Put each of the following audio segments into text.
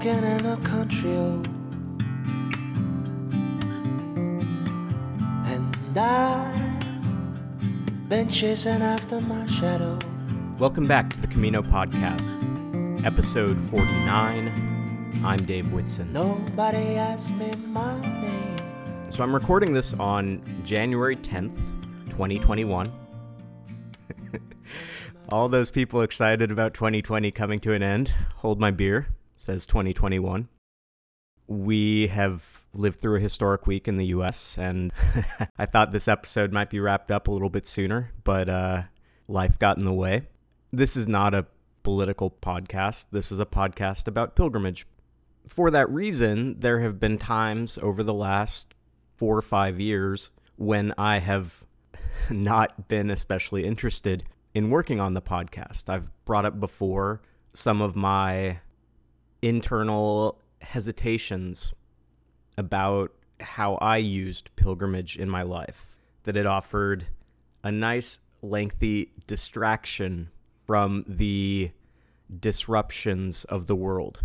walking in a country road. And I've been chasing after my shadow. Welcome back to the Camino Podcast, episode 49. I'm Dave Whitson. Nobody asked me my name. So I'm recording this on January 10th, 2021. All those people excited about 2020 coming to an end, hold my beer, says 2021. We have lived through a historic week in the US, and I thought this episode might be wrapped up a little bit sooner, but uh, life got in the way. This is not a political podcast, this is a podcast about pilgrimage. For that reason, there have been times over the last four or five years when I have not been especially interested in working on the podcast. I've brought up before some of my internal hesitations about how I used pilgrimage in my life, that it offered a nice, lengthy distraction from the disruptions of the world.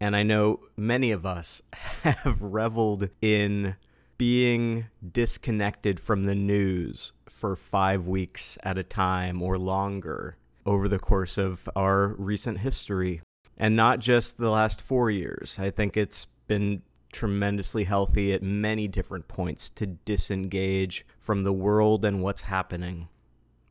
And I know many of us have reveled in being disconnected from the news for five weeks at a time or longer over the course of our recent history. And not just the last four years. I think it's been tremendously healthy at many different points to disengage from the world and what's happening.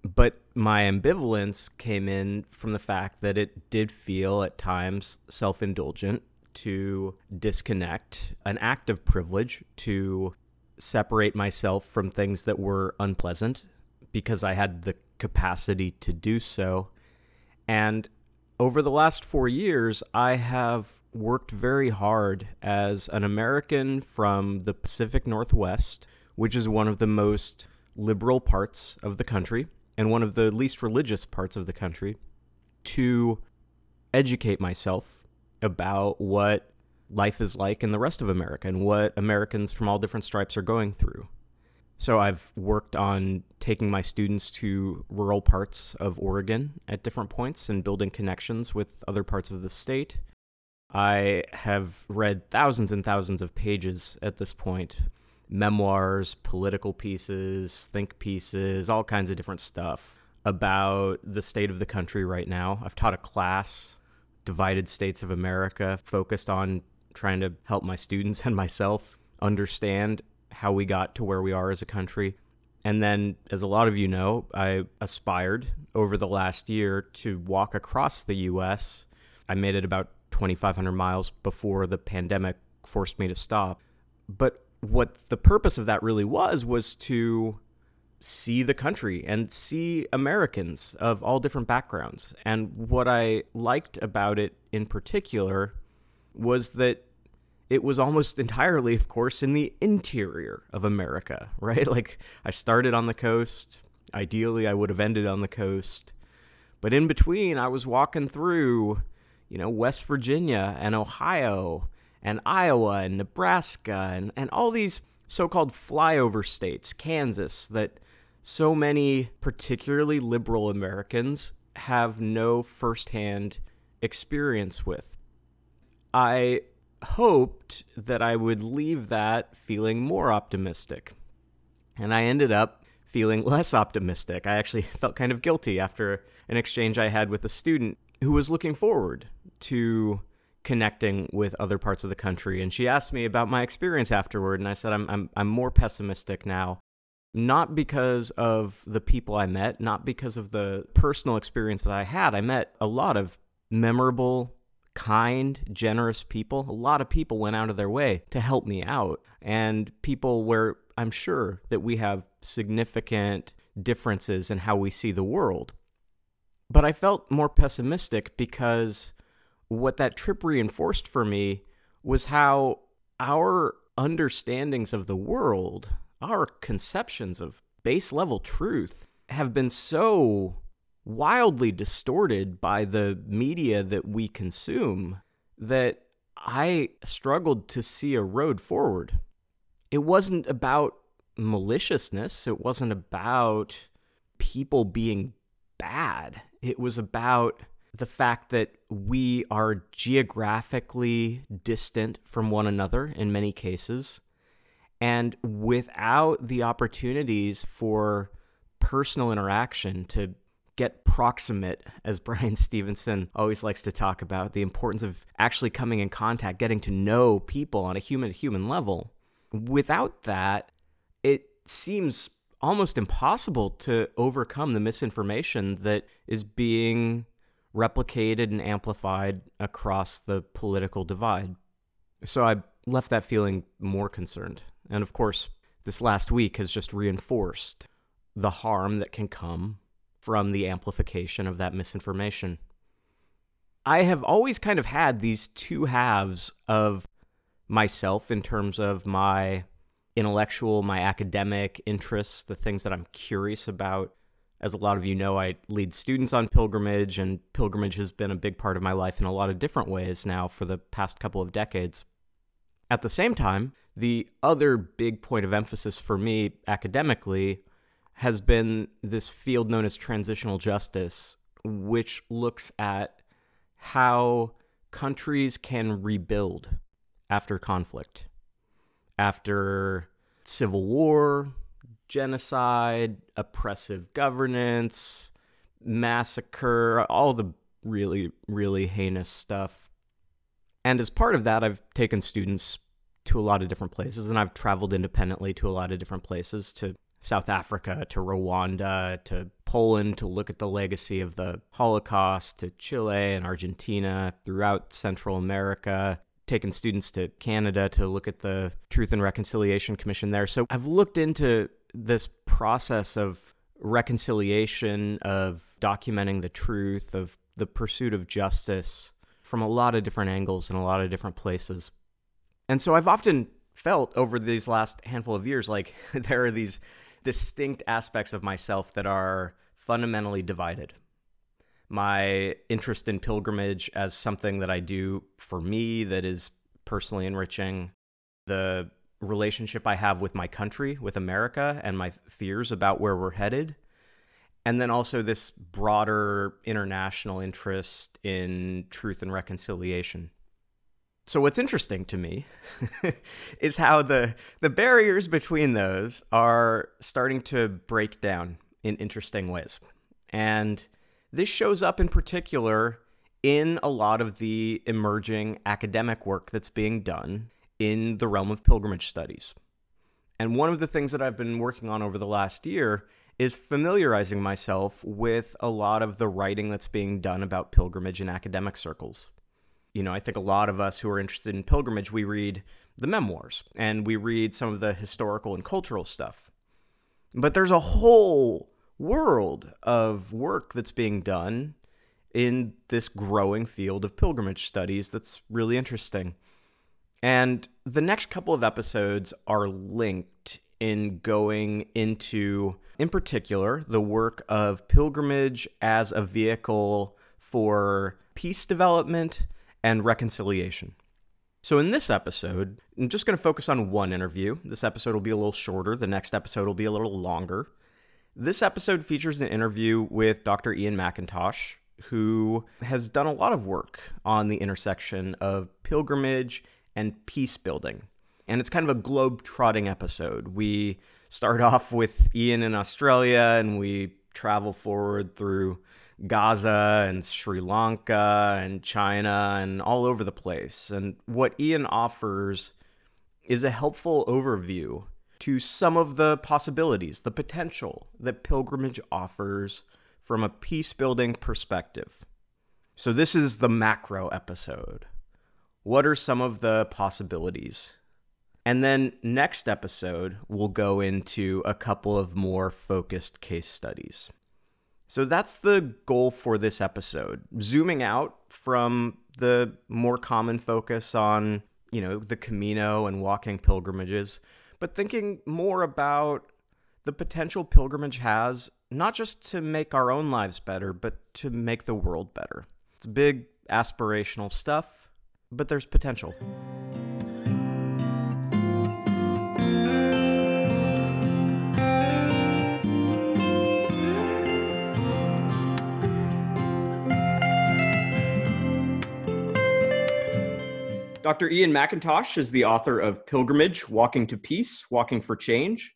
But my ambivalence came in from the fact that it did feel at times self indulgent to disconnect, an act of privilege to separate myself from things that were unpleasant because I had the capacity to do so. And over the last four years, I have worked very hard as an American from the Pacific Northwest, which is one of the most liberal parts of the country and one of the least religious parts of the country, to educate myself about what life is like in the rest of America and what Americans from all different stripes are going through. So I've worked on taking my students to rural parts of Oregon at different points and building connections with other parts of the state. I have read thousands and thousands of pages at this point memoirs, political pieces, think pieces, all kinds of different stuff about the state of the country right now. I've taught a class divided states of America, focused on trying to help my students and myself understand how we got to where we are as a country. And then, as a lot of you know, I aspired over the last year to walk across the US. I made it about 2,500 miles before the pandemic forced me to stop. But what the purpose of that really was was to see the country and see Americans of all different backgrounds. And what I liked about it in particular was that it was almost entirely, of course, in the interior of America, right? Like I started on the coast. Ideally, I would have ended on the coast. But in between, I was walking through, you know, West Virginia and Ohio and Iowa and Nebraska and, and all these so called flyover states, Kansas, that so many, particularly liberal Americans, have no firsthand experience with. I hoped that I would leave that feeling more optimistic. And I ended up feeling less optimistic. I actually felt kind of guilty after an exchange I had with a student who was looking forward to connecting with other parts of the country. And she asked me about my experience afterward, and I said, I'm, I'm, I'm more pessimistic now not because of the people I met, not because of the personal experience that I had. I met a lot of memorable, kind, generous people. A lot of people went out of their way to help me out, and people where I'm sure that we have significant differences in how we see the world. But I felt more pessimistic because what that trip reinforced for me was how our understandings of the world our conceptions of base level truth have been so wildly distorted by the media that we consume that I struggled to see a road forward. It wasn't about maliciousness, it wasn't about people being bad. It was about the fact that we are geographically distant from one another in many cases, and without the opportunities for personal interaction to get proximate, as Bryan Stevenson always likes to talk about, the importance of actually coming in contact, getting to know people on a human to human level. Without that, it seems almost impossible to overcome the misinformation that is being replicated and amplified across the political divide. So I left that feeling more concerned. And of course, this last week has just reinforced the harm that can come from the amplification of that misinformation. I have always kind of had these two halves of myself in terms of my intellectual, my academic interests, the things that I'm curious about. As a lot of you know, I lead students on pilgrimage, and pilgrimage has been a big part of my life in a lot of different ways now for the past couple of decades. At the same time, the other big point of emphasis for me academically has been this field known as transitional justice, which looks at how countries can rebuild after conflict, after civil war, genocide, oppressive governance, massacre, all the really, really heinous stuff. And as part of that, I've taken students to a lot of different places and I've traveled independently to a lot of different places to South Africa to Rwanda to Poland to look at the legacy of the Holocaust to Chile and Argentina throughout Central America taken students to Canada to look at the Truth and Reconciliation Commission there. So I've looked into this process of reconciliation, of documenting the truth, of the pursuit of justice from a lot of different angles and a lot of different places. And so I've often felt over these last handful of years like there are these distinct aspects of myself that are fundamentally divided. My interest in pilgrimage as something that I do for me that is personally enriching, the relationship I have with my country, with America, and my fears about where we're headed. And then also this broader international interest in truth and reconciliation. So what's interesting to me is how the the barriers between those are starting to break down in interesting ways. And this shows up in particular in a lot of the emerging academic work that's being done in the realm of pilgrimage studies. And one of the things that I've been working on over the last year is familiarizing myself with a lot of the writing that's being done about pilgrimage in academic circles you know, I think a lot of us who are interested in pilgrimage, we read the memoirs and we read some of the historical and cultural stuff. But there's a whole world of work that's being done in this growing field of pilgrimage studies that's really interesting. And the next couple of episodes are linked in going into, in particular, the work of pilgrimage as a vehicle for peace development and reconciliation. So, in this episode, I'm just going to focus on one interview. This episode will be a little shorter, the next episode will be a little longer. This episode features an interview with Dr. Ian McIntosh, who has done a lot of work on the intersection of pilgrimage and peace building. And it's kind of a globe trotting episode. We start off with Ian in Australia and we travel forward through Gaza and Sri Lanka and China and all over the place. And what Ian offers is a helpful overview to some of the possibilities, the potential that pilgrimage offers from a peace building perspective. So, this is the macro episode. What are some of the possibilities? And then next episode, we'll go into a couple of more focused case studies. So that's the goal for this episode. Zooming out from the more common focus on, you know, the Camino and walking pilgrimages, but thinking more about the potential pilgrimage has not just to make our own lives better, but to make the world better. It's big aspirational stuff, but there's potential. Dr. Ian McIntosh is the author of Pilgrimage Walking to Peace, Walking for Change,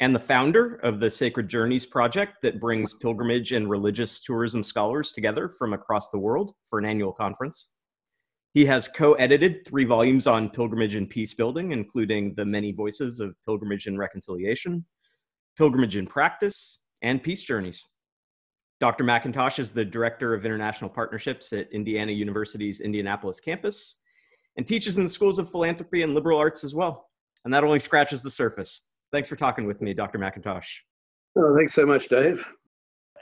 and the founder of the Sacred Journeys Project that brings pilgrimage and religious tourism scholars together from across the world for an annual conference. He has co edited three volumes on pilgrimage and peace building, including The Many Voices of Pilgrimage and Reconciliation, Pilgrimage in Practice, and Peace Journeys. Dr. McIntosh is the Director of International Partnerships at Indiana University's Indianapolis campus and teaches in the schools of philanthropy and liberal arts as well. And that only scratches the surface. Thanks for talking with me, Dr. McIntosh. Oh, thanks so much, Dave.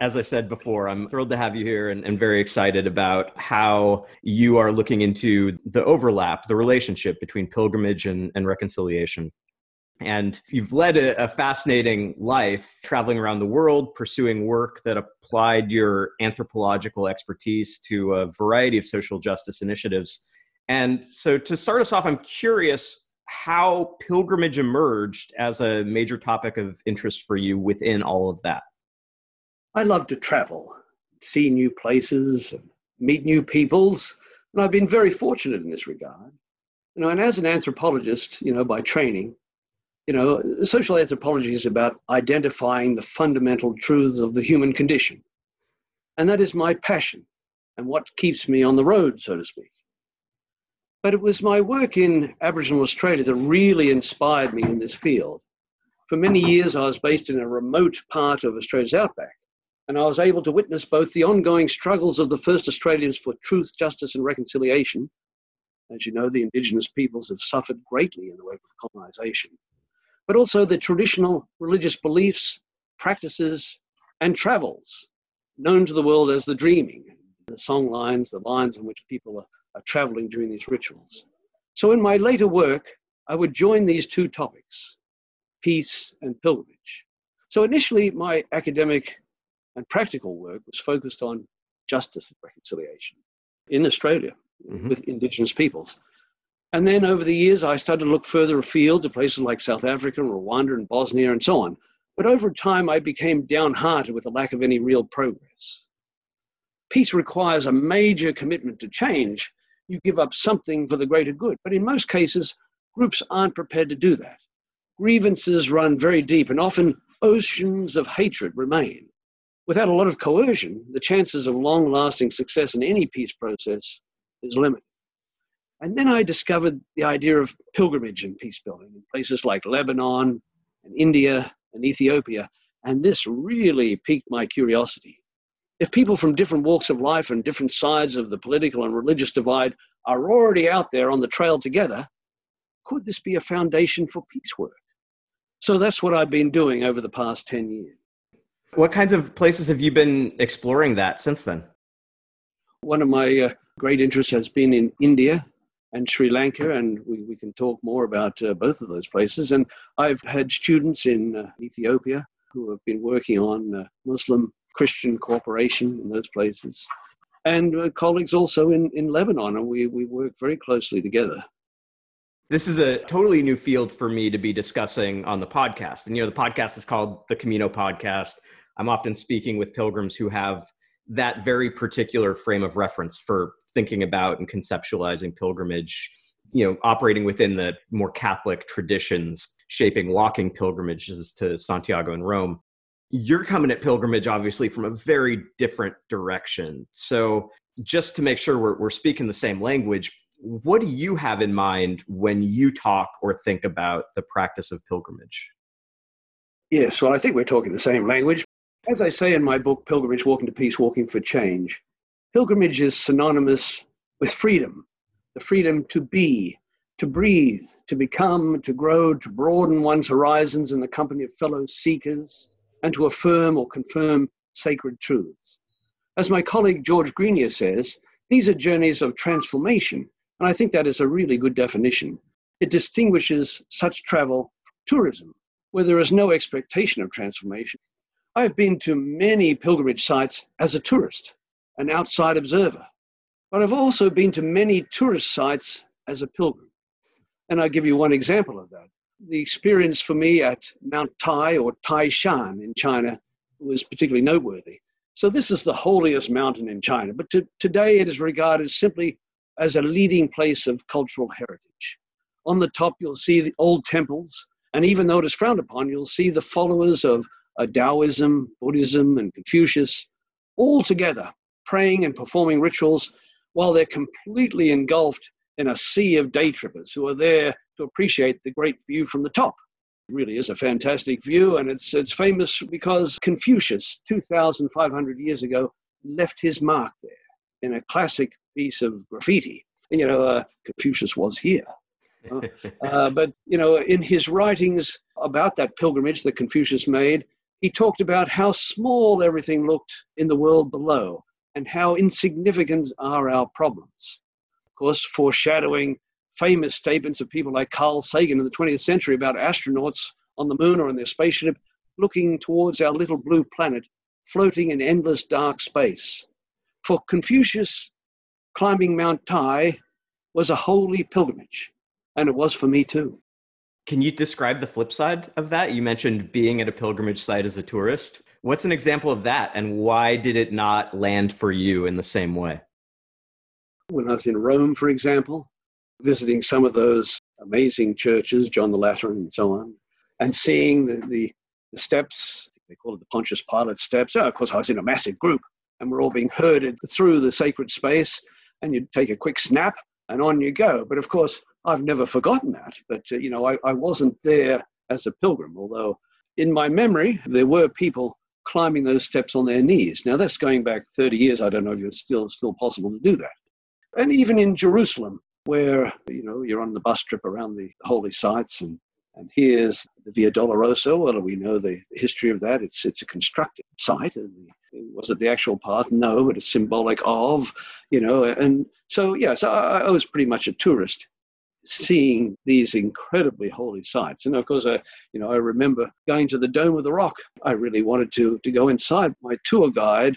As I said before, I'm thrilled to have you here and, and, very excited about how you are looking into the overlap, the relationship between pilgrimage and, and reconciliation. And you've led a, a, fascinating life traveling around the world, pursuing work that applied your anthropological expertise to a variety of social justice initiatives. And so, to start us off, I'm curious how pilgrimage emerged as a major topic of interest for you within all of that. I love to travel, see new places, meet new peoples, and I've been very fortunate in this regard. You know, and as an anthropologist, you know, by training, you know, social anthropology is about identifying the fundamental truths of the human condition. And that is my passion and what keeps me on the road, so to speak. But it was my work in Aboriginal Australia that really inspired me in this field. For many years, I was based in a remote part of Australia's outback, and I was able to witness both the ongoing struggles of the first Australians for truth, justice, and reconciliation. As you know, the Indigenous peoples have suffered greatly in the wake of colonisation, but also the traditional religious beliefs, practices, and travels known to the world as the dreaming, the song lines, the lines in which people are are traveling during these rituals. So in my later work, I would join these two topics, peace and pilgrimage. So initially, my academic and practical work was focused on justice and reconciliation in Australia mm-hmm. with Indigenous peoples. And then over the years, I started to look further afield to places like South Africa, Rwanda, and Bosnia, and so on. But over time, I became downhearted with the lack of any real progress. Peace requires a major commitment to change, you give up something for the greater good. But in most cases, groups aren't prepared to do that. Grievances run very deep, and often oceans of hatred remain. Without a lot of coercion, the chances of long lasting success in any peace process is limited. And then I discovered the idea of pilgrimage and peace building in places like Lebanon and India and Ethiopia. And this really piqued my curiosity. If people from different walks of life and different sides of the political and religious divide are already out there on the trail together, could this be a foundation for peace work? So that's what I've been doing over the past 10 years. What kinds of places have you been exploring that since then? One of my uh, great interests has been in India and Sri Lanka, and we, we can talk more about uh, both of those places. And I've had students in uh, Ethiopia who have been working on uh, Muslim Christian cooperation in those places. And uh, colleagues also in, in Lebanon, and we, we work very closely together. This is a totally new field for me to be discussing on the podcast. And, you know, the podcast is called the Camino Podcast. I'm often speaking with pilgrims who have that very particular frame of reference for thinking about and conceptualizing pilgrimage, you know, operating within the more Catholic traditions, shaping walking pilgrimages to Santiago and Rome you're coming at pilgrimage obviously from a very different direction. So just to make sure we're, we're speaking the same language what do you have in mind when you talk or think about the practice of pilgrimage? Yes well i think we're talking the same language. As i say in my book pilgrimage walking to peace walking for change pilgrimage is synonymous with freedom. The freedom to be to breathe to become to grow to broaden one's horizons in the company of fellow seekers and to affirm or confirm sacred truths. As my colleague George Greenia says, these are journeys of transformation, and I think that is a really good definition. It distinguishes such travel from tourism, where there is no expectation of transformation. I've been to many pilgrimage sites as a tourist, an outside observer, but I've also been to many tourist sites as a pilgrim. And I'll give you one example of that the experience for me at Mount Tai or Tai Shan in China was particularly noteworthy. So this is the holiest mountain in China, but to, today it is regarded simply as a leading place of cultural heritage. On the top, you'll see the old temples, and even though it is frowned upon, you'll see the followers of uh, Taoism, Buddhism, and Confucius all together praying and performing rituals while they're completely engulfed in a sea of day trippers who are there to appreciate the great view from the top. It really is a fantastic view, and it's, it's famous because Confucius, 2,500 years ago, left his mark there in a classic piece of graffiti. And, you know, uh, Confucius was here. Uh, uh, but, you know, in his writings about that pilgrimage that Confucius made, he talked about how small everything looked in the world below and how insignificant are our problems. Course, foreshadowing famous statements of people like Carl Sagan in the 20th century about astronauts on the moon or in their spaceship looking towards our little blue planet floating in endless dark space. For Confucius, climbing Mount Tai was a holy pilgrimage, and it was for me too. Can you describe the flip side of that? You mentioned being at a pilgrimage site as a tourist. What's an example of that, and why did it not land for you in the same way? When I was in Rome, for example, visiting some of those amazing churches, John the Lateran and so on, and seeing the, the, the steps, they call it the Pontius Pilate steps. Oh, of course, I was in a massive group, and we're all being herded through the sacred space, and you take a quick snap, and on you go. But of course, I've never forgotten that. But, uh, you know, I, I wasn't there as a pilgrim, although in my memory, there were people climbing those steps on their knees. Now, that's going back 30 years. I don't know if it's still, still possible to do that. And even in Jerusalem, where, you know, you're on the bus trip around the holy sites and and here's the Via Dolorosa. Well, we know the history of that. It's it's a constructed site. Was it the actual path? No, but it's symbolic of, you know. And so, yeah, so I, I was pretty much a tourist seeing these incredibly holy sites. And of course, I, you know, I remember going to the Dome of the Rock. I really wanted to, to go inside. My tour guide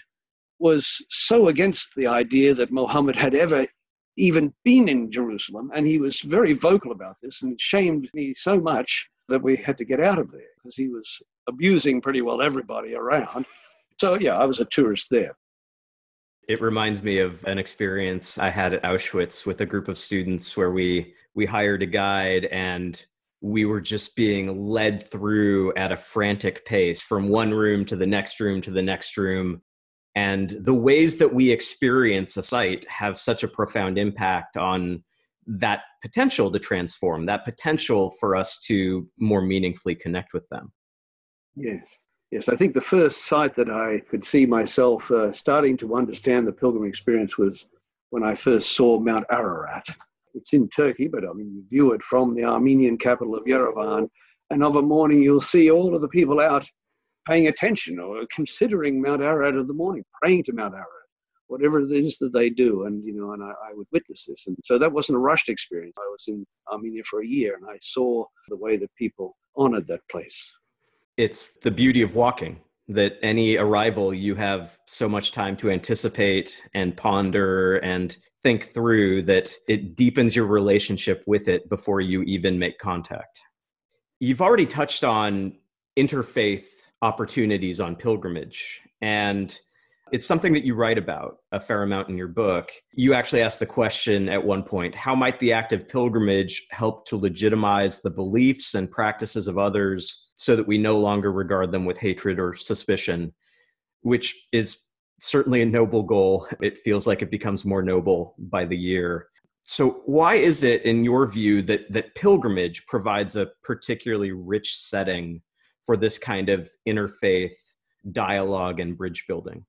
was so against the idea that Mohammed had ever even been in Jerusalem. And he was very vocal about this and shamed me so much that we had to get out of there because he was abusing pretty well everybody around. So, yeah, I was a tourist there. It reminds me of an experience I had at Auschwitz with a group of students where we we hired a guide and we were just being led through at a frantic pace from one room to the next room to the next room and the ways that we experience a site have such a profound impact on that potential to transform that potential for us to more meaningfully connect with them yes yes i think the first site that i could see myself uh, starting to understand the pilgrim experience was when i first saw mount ararat it's in Turkey, but I mean, you view it from the Armenian capital of Yerevan. And of a morning, you'll see all of the people out paying attention or considering Mount Ararat of the morning, praying to Mount Ararat, whatever it is that they do. And, you know, and I, I would witness this. And so that wasn't a rushed experience. I was in Armenia for a year and I saw the way that people honored that place. It's the beauty of walking that any arrival you have so much time to anticipate and ponder and think through that it deepens your relationship with it before you even make contact. You've already touched on interfaith opportunities on pilgrimage, and it's something that you write about a fair amount in your book. You actually ask the question at one point how might the act of pilgrimage help to legitimize the beliefs and practices of others so that we no longer regard them with hatred or suspicion? Which is certainly a noble goal. It feels like it becomes more noble by the year. So, why is it, in your view, that, that pilgrimage provides a particularly rich setting for this kind of interfaith dialogue and bridge building?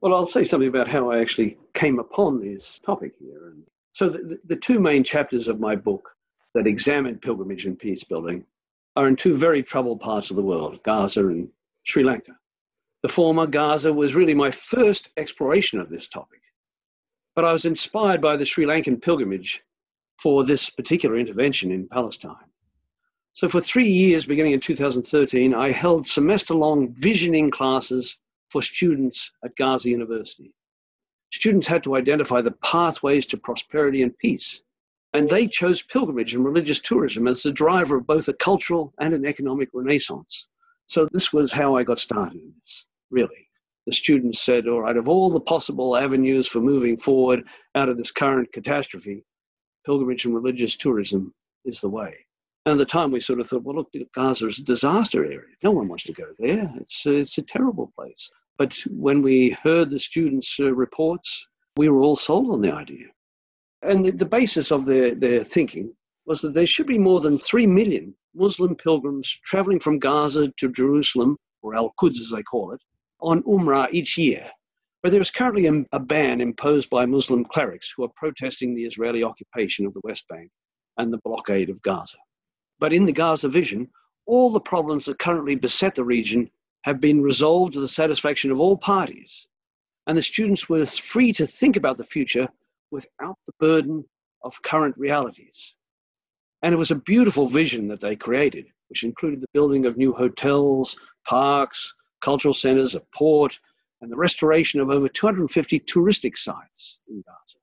Well, I'll say something about how I actually came upon this topic here. So, the, the two main chapters of my book that examine pilgrimage and peace building are in two very troubled parts of the world Gaza and Sri Lanka. The former, Gaza, was really my first exploration of this topic. But I was inspired by the Sri Lankan pilgrimage for this particular intervention in Palestine. So, for three years, beginning in 2013, I held semester long visioning classes for students at Gaza University. Students had to identify the pathways to prosperity and peace, and they chose pilgrimage and religious tourism as the driver of both a cultural and an economic renaissance. So, this was how I got started in this really. the students said, all right, of all the possible avenues for moving forward out of this current catastrophe, pilgrimage and religious tourism is the way. And at the time, we sort of thought, well, look, Gaza is a disaster area. No one wants to go there. It's, it's a terrible place. But when we heard the students' uh, reports, we were all sold on the idea. And the, the basis of their, their thinking was that there should be more than 3 million Muslim pilgrims traveling from Gaza to Jerusalem, or Al Quds as they call it, on Umrah each year. But there is currently a, a ban imposed by Muslim clerics who are protesting the Israeli occupation of the West Bank and the blockade of Gaza. But in the Gaza vision, all the problems that currently beset the region have been resolved to the satisfaction of all parties. And the students were free to think about the future without the burden of current realities. And it was a beautiful vision that they created, which included the building of new hotels, parks, cultural centers, a port, and the restoration of over 250 touristic sites in Gaza.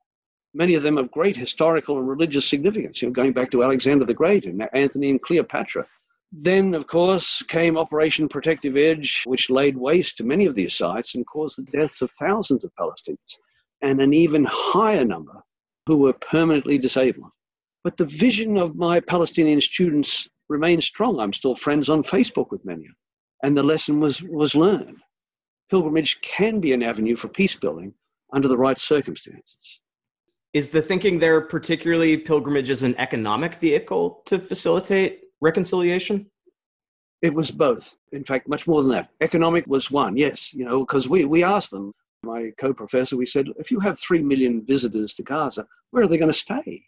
Many of them of great historical and religious significance, you know, going back to Alexander the Great and Anthony and Cleopatra. Then, of course, came Operation Protective Edge, which laid waste to many of these sites and caused the deaths of thousands of Palestinians and an even higher number who were permanently disabled. But the vision of my Palestinian students remains strong. I'm still friends on Facebook with many of them. And the lesson was, was learned. Pilgrimage can be an avenue for peace building under the right circumstances. Is the thinking there particularly pilgrimage as an economic vehicle to facilitate reconciliation? It was both. In fact, much more than that. Economic was one, yes, you know, because we, we asked them, my co professor, we said, if you have 3 million visitors to Gaza, where are they going to stay?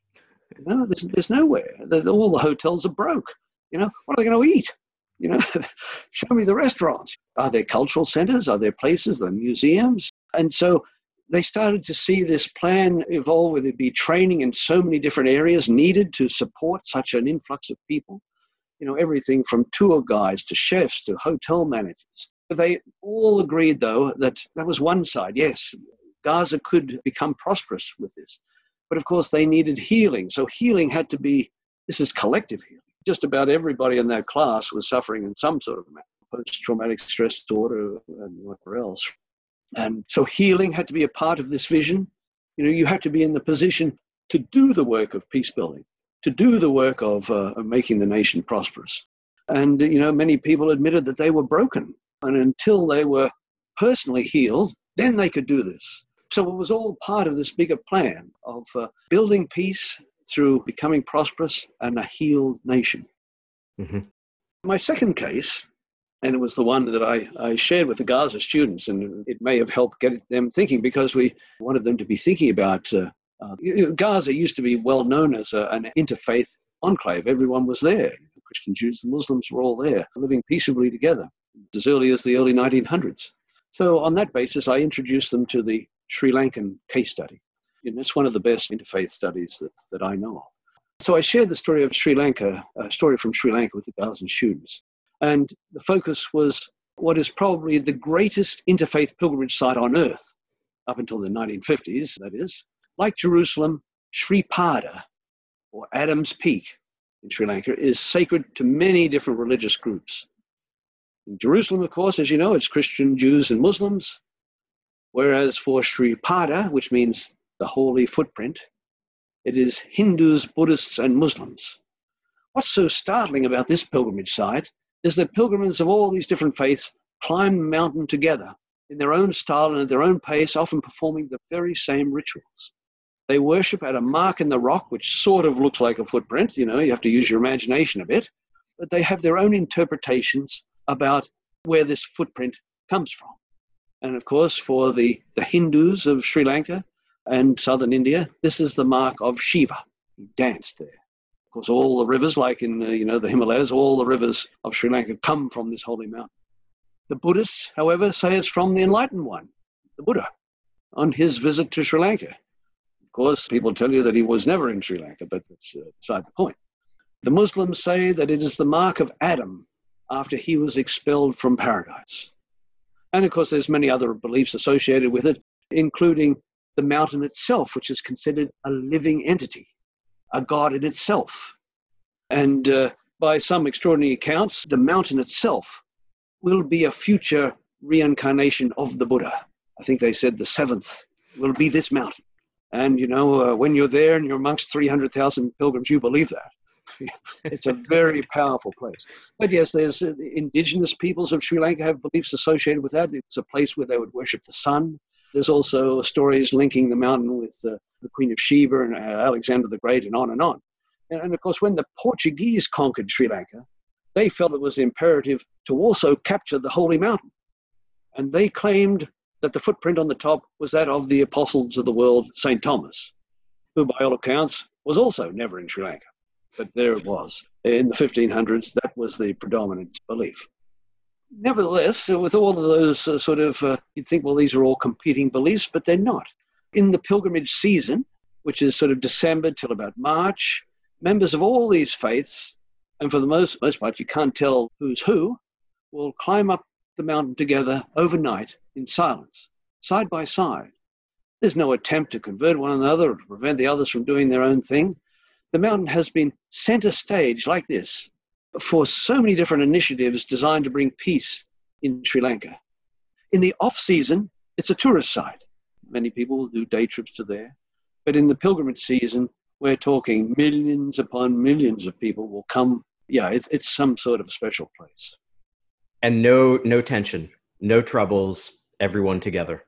No, there's, there's nowhere. all the hotels are broke. You know, what are they going to eat? You know, show me the restaurants. Are there cultural centers? Are there places? Are there museums? And so they started to see this plan evolve where there'd be training in so many different areas needed to support such an influx of people. You know, everything from tour guides to chefs to hotel managers. But they all agreed, though, that that was one side. Yes, Gaza could become prosperous with this. But of course, they needed healing. So healing had to be this is collective healing. Just about everybody in that class was suffering in some sort of post traumatic stress disorder and whatever else. And so healing had to be a part of this vision. You know, you had to be in the position to do the work of peace building, to do the work of, uh, of making the nation prosperous. And, you know, many people admitted that they were broken. And until they were personally healed, then they could do this. So it was all part of this bigger plan of uh, building peace through becoming prosperous and a healed nation. Mm-hmm. My second case, and it was the one that I, I shared with the Gaza students, and it may have helped get them thinking because we wanted them to be thinking about uh, uh, Gaza used to be well known as a, an interfaith enclave. Everyone was there. Christian Jews and Muslims were all there, living peaceably together as early as the early 1900s. So, on that basis, I introduced them to the Sri Lankan case study. And it's one of the best interfaith studies that, that I know of. So I shared the story of Sri Lanka, a story from Sri Lanka with a thousand students. And the focus was what is probably the greatest interfaith pilgrimage site on earth, up until the 1950s, that is. Like Jerusalem, Sri Pada, or Adam's Peak in Sri Lanka, is sacred to many different religious groups. In Jerusalem, of course, as you know, it's Christian, Jews, and Muslims. Whereas for Sri Pada, which means the holy footprint, it is Hindus, Buddhists, and Muslims. What's so startling about this pilgrimage site is that pilgrims of all these different faiths climb the mountain together in their own style and at their own pace, often performing the very same rituals. They worship at a mark in the rock, which sort of looks like a footprint. You know, you have to use your imagination a bit. But they have their own interpretations about where this footprint comes from. And of course, for the, the Hindus of Sri Lanka and southern India, this is the mark of Shiva. He danced there. Course, all the rivers, like in uh, you know the Himalayas, all the rivers of Sri Lanka come from this holy mountain. The Buddhists, however, say it's from the enlightened one, the Buddha, on his visit to Sri Lanka. Of course, people tell you that he was never in Sri Lanka, but that's uh, beside the point. The Muslims say that it is the mark of Adam after he was expelled from paradise. And of course, there's many other beliefs associated with it, including the mountain itself, which is considered a living entity, a god in itself. And uh, by some extraordinary accounts, the mountain itself will be a future reincarnation of the Buddha. I think they said the seventh will be this mountain. And, you know, uh, when you're there and you're amongst 300,000 pilgrims, you believe that. it's a very powerful place. But yes, there's uh, indigenous peoples of Sri Lanka have beliefs associated with that. It's a place where they would worship the sun. There's also stories linking the mountain with uh, the Queen of Sheba and uh, Alexander the Great and on and on. And, and of course, when the Portuguese conquered Sri Lanka, they felt it was imperative to also capture the holy mountain. And they claimed that the footprint on the top was that of the apostles of the world, St. Thomas, who, by all accounts, was also never in Sri Lanka. But there it was. In the 1500s, that was the predominant belief. Nevertheless, with all of those uh, sort of, uh, you'd think, well, these are all competing beliefs, but they're not. In the pilgrimage season, which is sort of December till about March, members of all these faiths, and for the most, most part, you can't tell who's who, will climb up the mountain together overnight in silence, side by side. There's no attempt to convert one another or to prevent the others from doing their own thing. The mountain has been center stage like this for so many different initiatives designed to bring peace in Sri Lanka. In the off season, it's a tourist site. Many people will do day trips to there. But in the pilgrimage season, we're talking millions upon millions of people will come. Yeah, it's, it's some sort of special place. And no no tension, no troubles, everyone together.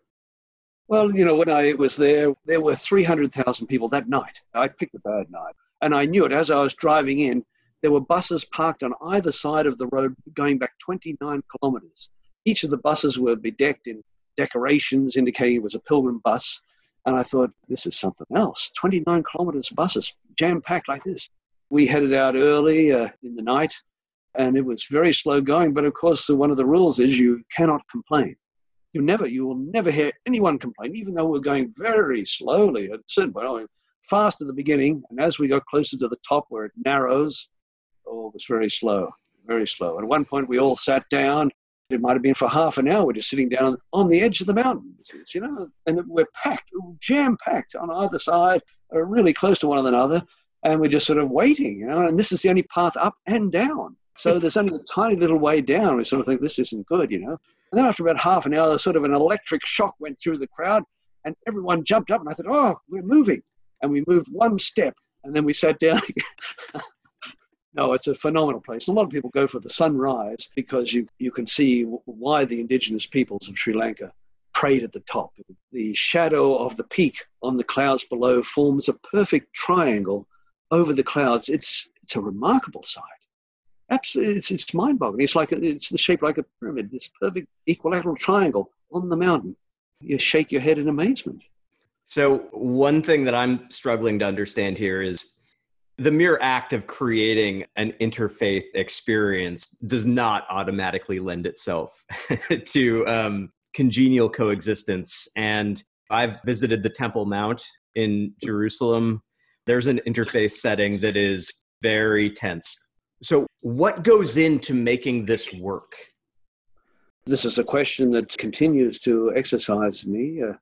Well, you know, when I was there, there were 300,000 people that night. I picked a bad night. And I knew it as I was driving in. There were buses parked on either side of the road going back 29 kilometers. Each of the buses were bedecked in decorations indicating it was a pilgrim bus. And I thought, this is something else. 29 kilometers of buses, jam packed like this. We headed out early uh, in the night and it was very slow going. But of course, one of the rules is you cannot complain. You never, you will never hear anyone complain, even though we're going very slowly at certain point. Fast at the beginning, and as we got closer to the top where it narrows, oh, it was very slow, very slow. At one point, we all sat down it might have been for half an hour. We're just sitting down on the edge of the mountains, you know, and we're packed, jam packed on either side, uh, really close to one another, and we're just sort of waiting, you know. And this is the only path up and down. So there's only a tiny little way down. We sort of think this isn't good, you know. And then after about half an hour, sort of an electric shock went through the crowd, and everyone jumped up, and I thought, oh, we're moving. And we moved one step, and then we sat down again. No, it's a phenomenal place. A lot of people go for the sunrise because you, you can see why the indigenous peoples of Sri Lanka prayed at the top. The shadow of the peak on the clouds below forms a perfect triangle over the clouds. It's, it's a remarkable sight. Absolutely, it's, it's mind-boggling. It's like a, it's the shape like a pyramid. This perfect equilateral triangle on the mountain. You shake your head in amazement. So one thing that I'm struggling to understand here is the mere act of creating an interfaith experience does not automatically lend itself to um, congenial coexistence. And I've visited the Temple Mount in Jerusalem. There's an interfaith setting that is very tense. So, what goes into making this work? This is a question that continues to exercise me. Uh,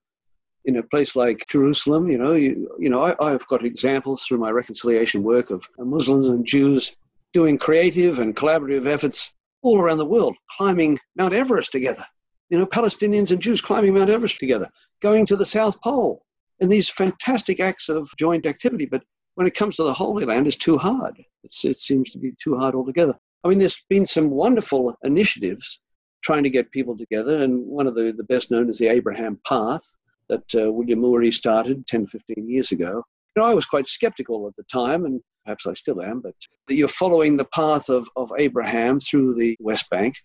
in a place like Jerusalem, you know, you, you know, I, I've got examples through my reconciliation work of Muslims and Jews doing creative and collaborative efforts all around the world, climbing Mount Everest together. You know, Palestinians and Jews climbing Mount Everest together, going to the South Pole, and these fantastic acts of joint activity. But when it comes to the Holy Land, it's too hard. It's, it seems to be too hard altogether. I mean, there's been some wonderful initiatives trying to get people together, and one of the, the best known is the Abraham Path, that uh, William Ury started 10, 15 years ago. You know, I was quite skeptical at the time, and perhaps I still am, but you're following the path of, of Abraham through the West Bank,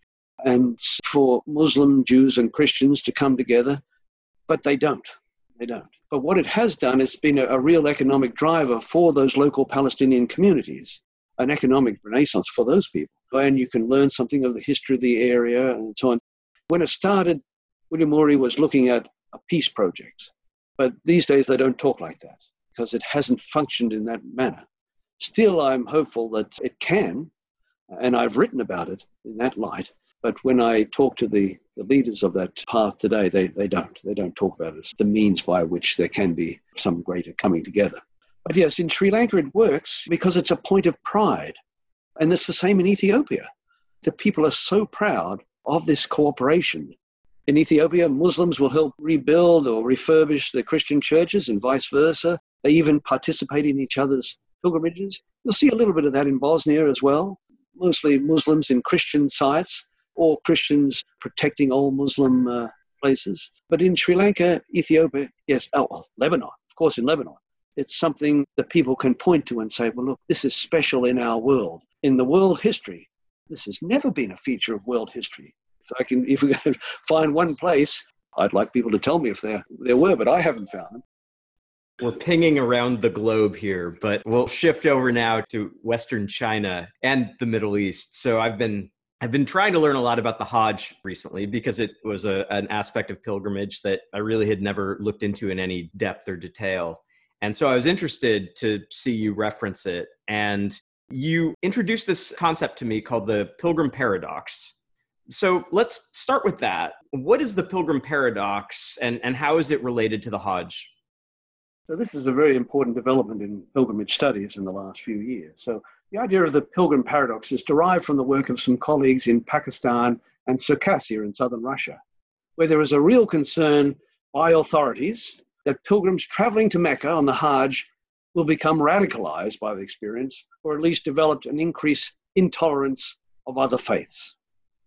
and for Muslim, Jews, and Christians to come together, but they don't. They don't. But what it has done is been a, a real economic driver for those local Palestinian communities, an economic renaissance for those people. And you can learn something of the history of the area and so on. When it started, William Ury was looking at a peace project. But these days they don't talk like that because it hasn't functioned in that manner. Still, I'm hopeful that it can, and I've written about it in that light. But when I talk to the, the leaders of that path today, they, they don't. They don't talk about it as the means by which there can be some greater coming together. But yes, in Sri Lanka it works because it's a point of pride. And it's the same in Ethiopia. The people are so proud of this cooperation In Ethiopia, Muslims will help rebuild or refurbish the Christian churches and vice versa. They even participate in each other's pilgrimages. You'll see a little bit of that in Bosnia as well, mostly Muslims in Christian sites or Christians protecting all Muslim uh, places. But in Sri Lanka, Ethiopia, yes, oh, Lebanon, of course, in Lebanon, it's something that people can point to and say, well, look, this is special in our world. In the world history, this has never been a feature of world history. I can, if we can find one place, I'd like people to tell me if there there were, but I haven't found them. We're pinging around the globe here, but we'll shift over now to Western China and the Middle East. So I've been I've been trying to learn a lot about the Hajj recently because it was a, an aspect of pilgrimage that I really had never looked into in any depth or detail. And so I was interested to see you reference it. And you introduced this concept to me called the pilgrim paradox. So let's start with that. What is the pilgrim paradox and, and how is it related to the Hajj? So, this is a very important development in pilgrimage studies in the last few years. So, the idea of the pilgrim paradox is derived from the work of some colleagues in Pakistan and Circassia in southern Russia, where there is a real concern by authorities that pilgrims traveling to Mecca on the Hajj will become radicalized by the experience, or at least develop an increased intolerance of other faiths.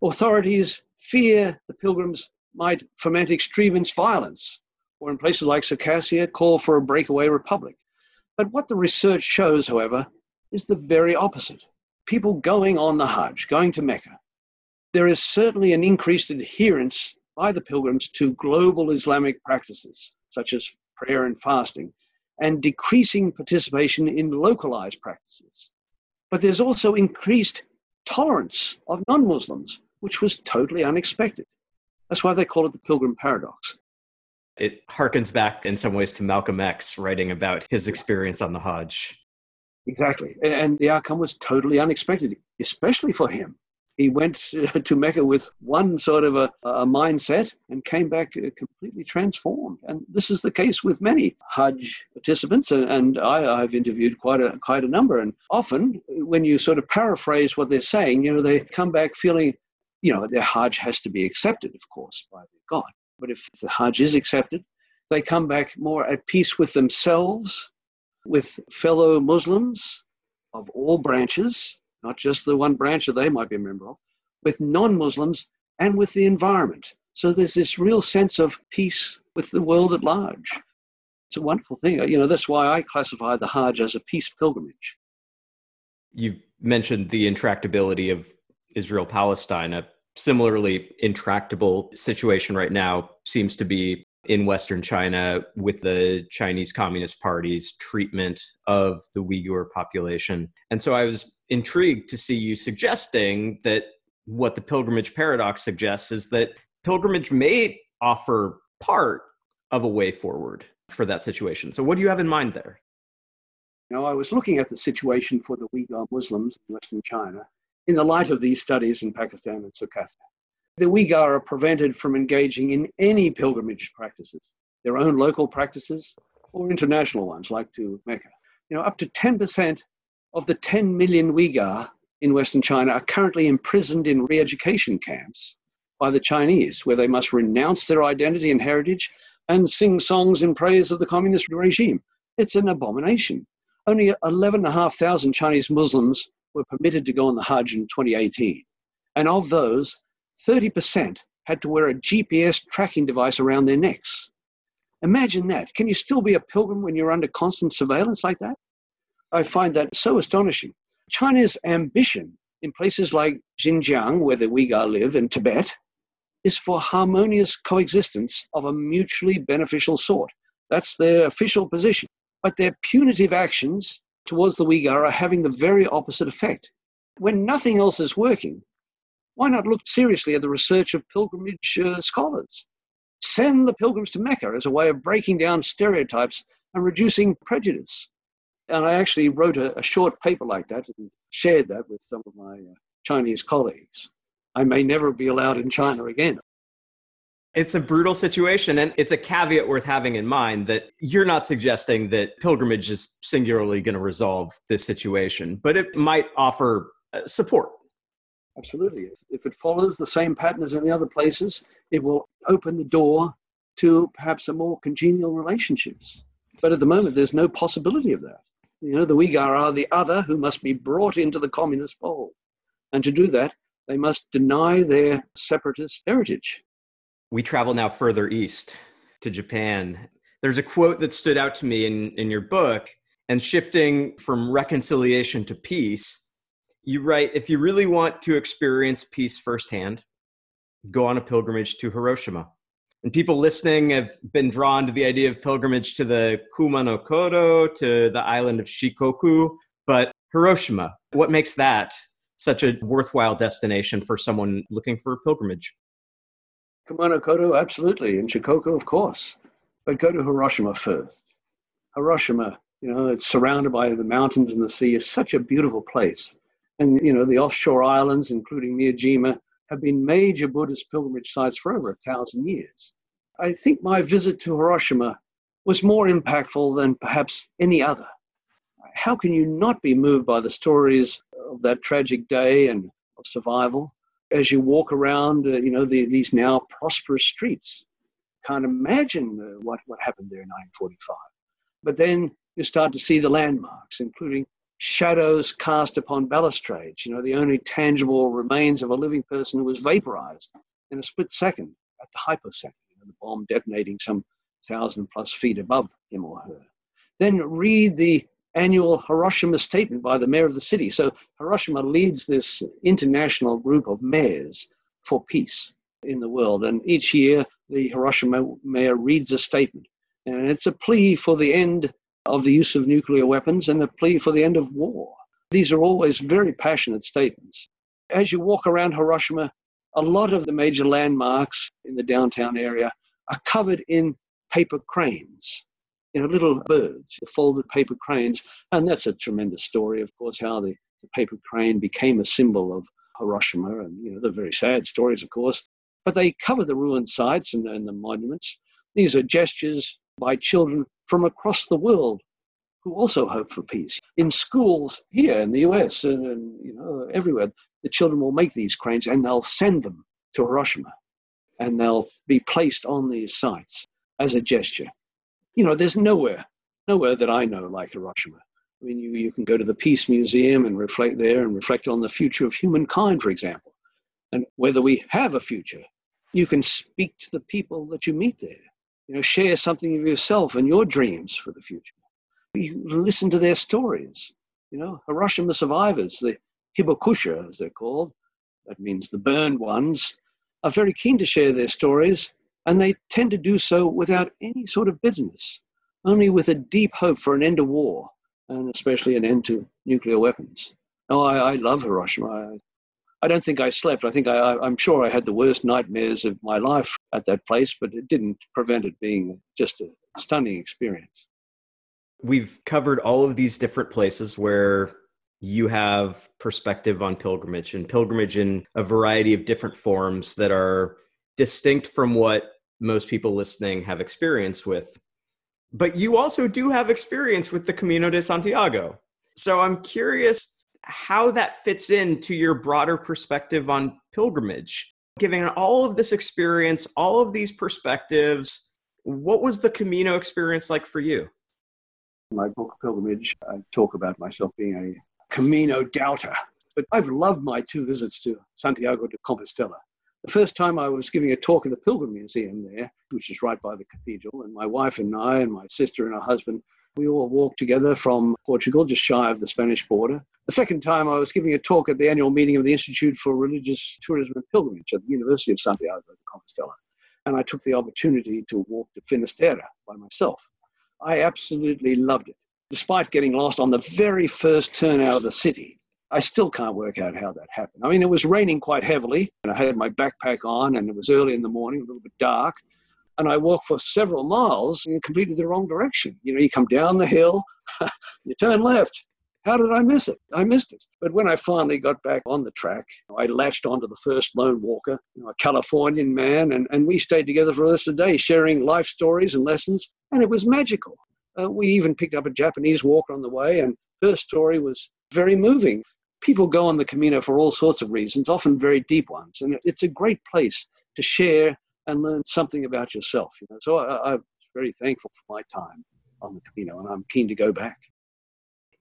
Authorities fear the pilgrims might foment extremist violence, or in places like Circassia, call for a breakaway republic. But what the research shows, however, is the very opposite. People going on the Hajj, going to Mecca, there is certainly an increased adherence by the pilgrims to global Islamic practices, such as prayer and fasting, and decreasing participation in localized practices. But there's also increased tolerance of non Muslims, which was totally unexpected. That's why they call it the pilgrim paradox. It harkens back in some ways to Malcolm X writing about his experience on the Hajj. Exactly. And the outcome was totally unexpected, especially for him. He went to Mecca with one sort of a, a mindset and came back uh, completely transformed. And this is the case with many Hajj participants, and I, have interviewed quite a quite a number. And often, when you sort of paraphrase what they're saying, you know, they come back feeling, you know, their Hajj has to be accepted, of course, by God. But if the Hajj is accepted, they come back more at peace with themselves with fellow Muslims of all branches, not just the one branch that they might be a member of, with non Muslims and with the environment. So there's this real sense of peace with the world at large. It's a wonderful thing. You know, that's why I classify the Hajj as a peace pilgrimage. You've mentioned the intractability of Israel Palestine. A similarly intractable situation right now seems to be in Western China with the Chinese Communist Party's treatment of the Uyghur population. And so I was intrigued to see you suggesting that what the pilgrimage paradox suggests is that pilgrimage may offer part of a way forward for that situation. So, what do you have in mind there? Know, I was looking at the situation for the Uyghur Muslims in Western China in the light of these studies in Pakistan and Circassia. The Uyghur are prevented from engaging in any pilgrimage practices, their own local practices or international ones like to Mecca. You know, up to 10% of the 10 million Uyghur in Western China are currently imprisoned in re education camps by the Chinese, where they must renounce their identity and heritage and sing songs in praise of the communist regime. It's an abomination. Only 11,500 Chinese Muslims were permitted to go on the Hajj in 2018. And of those, 30% had to wear a GPS tracking device around their necks. Imagine that. Can you still be a pilgrim when you're under constant surveillance like that? I find that so astonishing. China's ambition in places like Xinjiang, where the Uyghur live, and Tibet, is for harmonious coexistence of a mutually beneficial sort. That's their official position. But their punitive actions towards the Uyghur are having the very opposite effect. When nothing else is working, why not look seriously at the research of pilgrimage uh, scholars? Send the pilgrims to Mecca as a way of breaking down stereotypes and reducing prejudice. And I actually wrote a, a short paper like that and shared that with some of my uh, Chinese colleagues. I may never be allowed in China again. It's a brutal situation, and it's a caveat worth having in mind that you're not suggesting that pilgrimage is singularly going to resolve this situation, but it might offer uh, support Absolutely. If it follows the same pattern as in the other places, it will open the door to perhaps a more congenial relationships. But at the moment, there's no possibility of that. You know, the Uyghur are the other who must be brought into the communist fold. And to do that, they must deny their separatist heritage. We travel now further east to Japan. There's a quote that stood out to me in, in your book, and shifting from reconciliation to peace, you write if you really want to experience peace firsthand, go on a pilgrimage to Hiroshima. And people listening have been drawn to the idea of pilgrimage to the Kumano Kodo, to the island of Shikoku. But Hiroshima, what makes that such a worthwhile destination for someone looking for a pilgrimage? Kumano Kodo, absolutely. And Shikoku, of course. But go to Hiroshima first. Hiroshima, you know, it's surrounded by the mountains and the sea, is such a beautiful place. And, you know, the offshore islands, including Miyajima, have been major Buddhist pilgrimage sites for over a thousand years. I think my visit to Hiroshima was more impactful than perhaps any other. How can you not be moved by the stories of that tragic day and of survival as you walk around, uh, you know, the, these now prosperous streets? Can't imagine uh, what, what happened there in 1945. But then you start to see the landmarks, including shadows cast upon balustrades, you know, the only tangible remains of a living person who was vaporized in a split second at the hypocenter, you know, the bomb detonating some thousand plus feet above him or her. Then read the annual Hiroshima statement by the mayor of the city. So Hiroshima leads this international group of mayors for peace in the world. And each year, the Hiroshima mayor reads a statement. And it's a plea for the end of the use of nuclear weapons and a plea for the end of war. These are always very passionate statements. As you walk around Hiroshima, a lot of the major landmarks in the downtown area are covered in paper cranes, you know, little birds, folded paper cranes. And that's a tremendous story, of course, how the, the paper crane became a symbol of Hiroshima. And, you know, they're very sad stories, of course. But they cover the ruined sites and, and the monuments. These are gestures by children from across the world who also hope for peace. In schools here in the US and, and, you know everywhere, the children will make these cranes and they'll send them to Hiroshima, and they'll be placed on these sites as a gesture. You know, there's nowhere, nowhere that I know like Hiroshima. I mean, you, you can go to the Peace Museum and reflect there and reflect on the future of humankind, for example, and whether we have a future. You can speak to the people that you meet there you know, share something of yourself and your dreams for the future. You listen to their stories. You know, Hiroshima survivors, the Hibakusha, as they're called, that means the burned ones, are very keen to share their stories, and they tend to do so without any sort of bitterness, only with a deep hope for an end to war, and especially an end to nuclear weapons. Oh, I, I love Hiroshima. I, I don't think I slept. I think I, I'm sure I had the worst nightmares of my life at that place, but it didn't prevent it being just a stunning experience. We've covered all of these different places where you have perspective on pilgrimage and pilgrimage in a variety of different forms that are distinct from what most people listening have experience with. But you also do have experience with the Camino de Santiago. So I'm curious how that fits into your broader perspective on pilgrimage. Given all of this experience, all of these perspectives, what was the Camino experience like for you? My book, Pilgrimage, I talk about myself being a Camino doubter. But I've loved my two visits to Santiago de Compostela. The first time I was giving a talk in the Pilgrim Museum there, which is right by the cathedral, and my wife and I and my sister and her husband we all walked together from Portugal, just shy of the Spanish border. The second time, I was giving a talk at the annual meeting of the Institute for Religious Tourism and Pilgrimage at the University of Santiago de Compostela. And I took the opportunity to walk to Finisterre by myself. I absolutely loved it. Despite getting lost on the very first turn out of the city, I still can't work out how that happened. I mean, it was raining quite heavily, and I had my backpack on, and it was early in the morning, a little bit dark and I walked for several miles in completely the wrong direction. You know, you come down the hill, you turn left. How did I miss it? I missed it. But when I finally got back on the track, I latched onto the first lone walker, you know, a Californian man, and, and we stayed together for the rest of the day, sharing life stories and lessons, and it was magical. Uh, we even picked up a Japanese walker on the way, and her story was very moving. People go on the Camino for all sorts of reasons, often very deep ones. And it's a great place to share and learn something about yourself. You know? So I, I'm very thankful for my time on the Camino, and I'm keen to go back.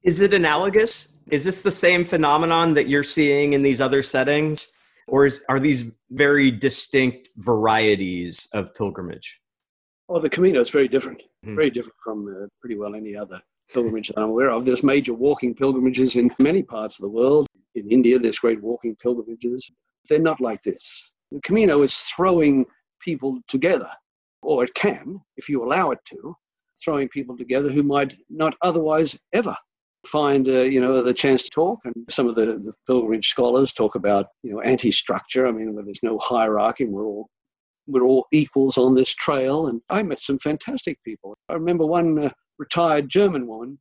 Is it analogous? Is this the same phenomenon that you're seeing in these other settings? Or is, are these very distinct varieties of pilgrimage? Well, the Camino is very different, Hmm. very different from uh, pretty well any other pilgrimage that I'm aware of. There's major walking pilgrimages in many parts of the world. In India, there's great walking pilgrimages. They're not like this. The Camino is throwing people together, or it can, if you allow it to, throwing people together who might not otherwise ever find uh, you know the chance to talk and some of the, the pilgrimage scholars talk about you know anti-structure i mean where there's no hierarchy we're all we're all equals on this trail and i met some fantastic people i remember one uh, retired german woman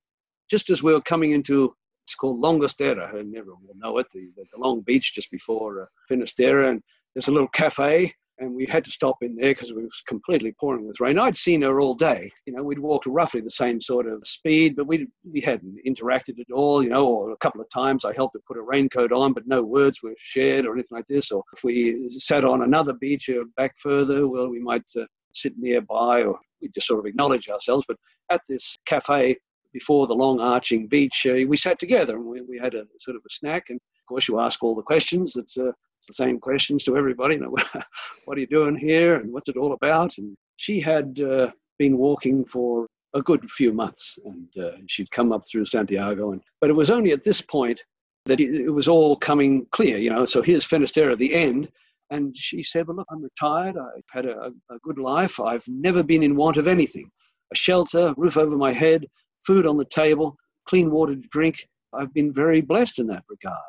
just as we were coming into it's called Langosteira, and everyone will know it, the, the, long beach just before uh, Finisterre. And there's a little cafe, and we had to stop in there because it was completely pouring with rain. I'd seen her all day. You know, we'd walked roughly the same sort of speed, but we we hadn't interacted at all. You know, or a couple of times I helped her put a raincoat on, but no words were shared or anything like this. Or if we sat on another beach or back further, well, we might uh, sit nearby, or we just sort of acknowledge ourselves. But at this cafe before the long arching beach, uh, we sat together and we, we had a sort of a snack. And of course, you ask all the questions. It's, uh, it's the same questions to everybody. You know, what are you doing here and what's it all about? And she had uh, been walking for a good few months and uh, she'd come up through Santiago. And, but it was only at this point that it, it was all coming clear, you know. So here's Finisterre at the end. And she said, Well, look, I'm retired. I've had a, a good life. I've never been in want of anything a shelter, roof over my head, food on the table, clean water to drink. I've been very blessed in that regard.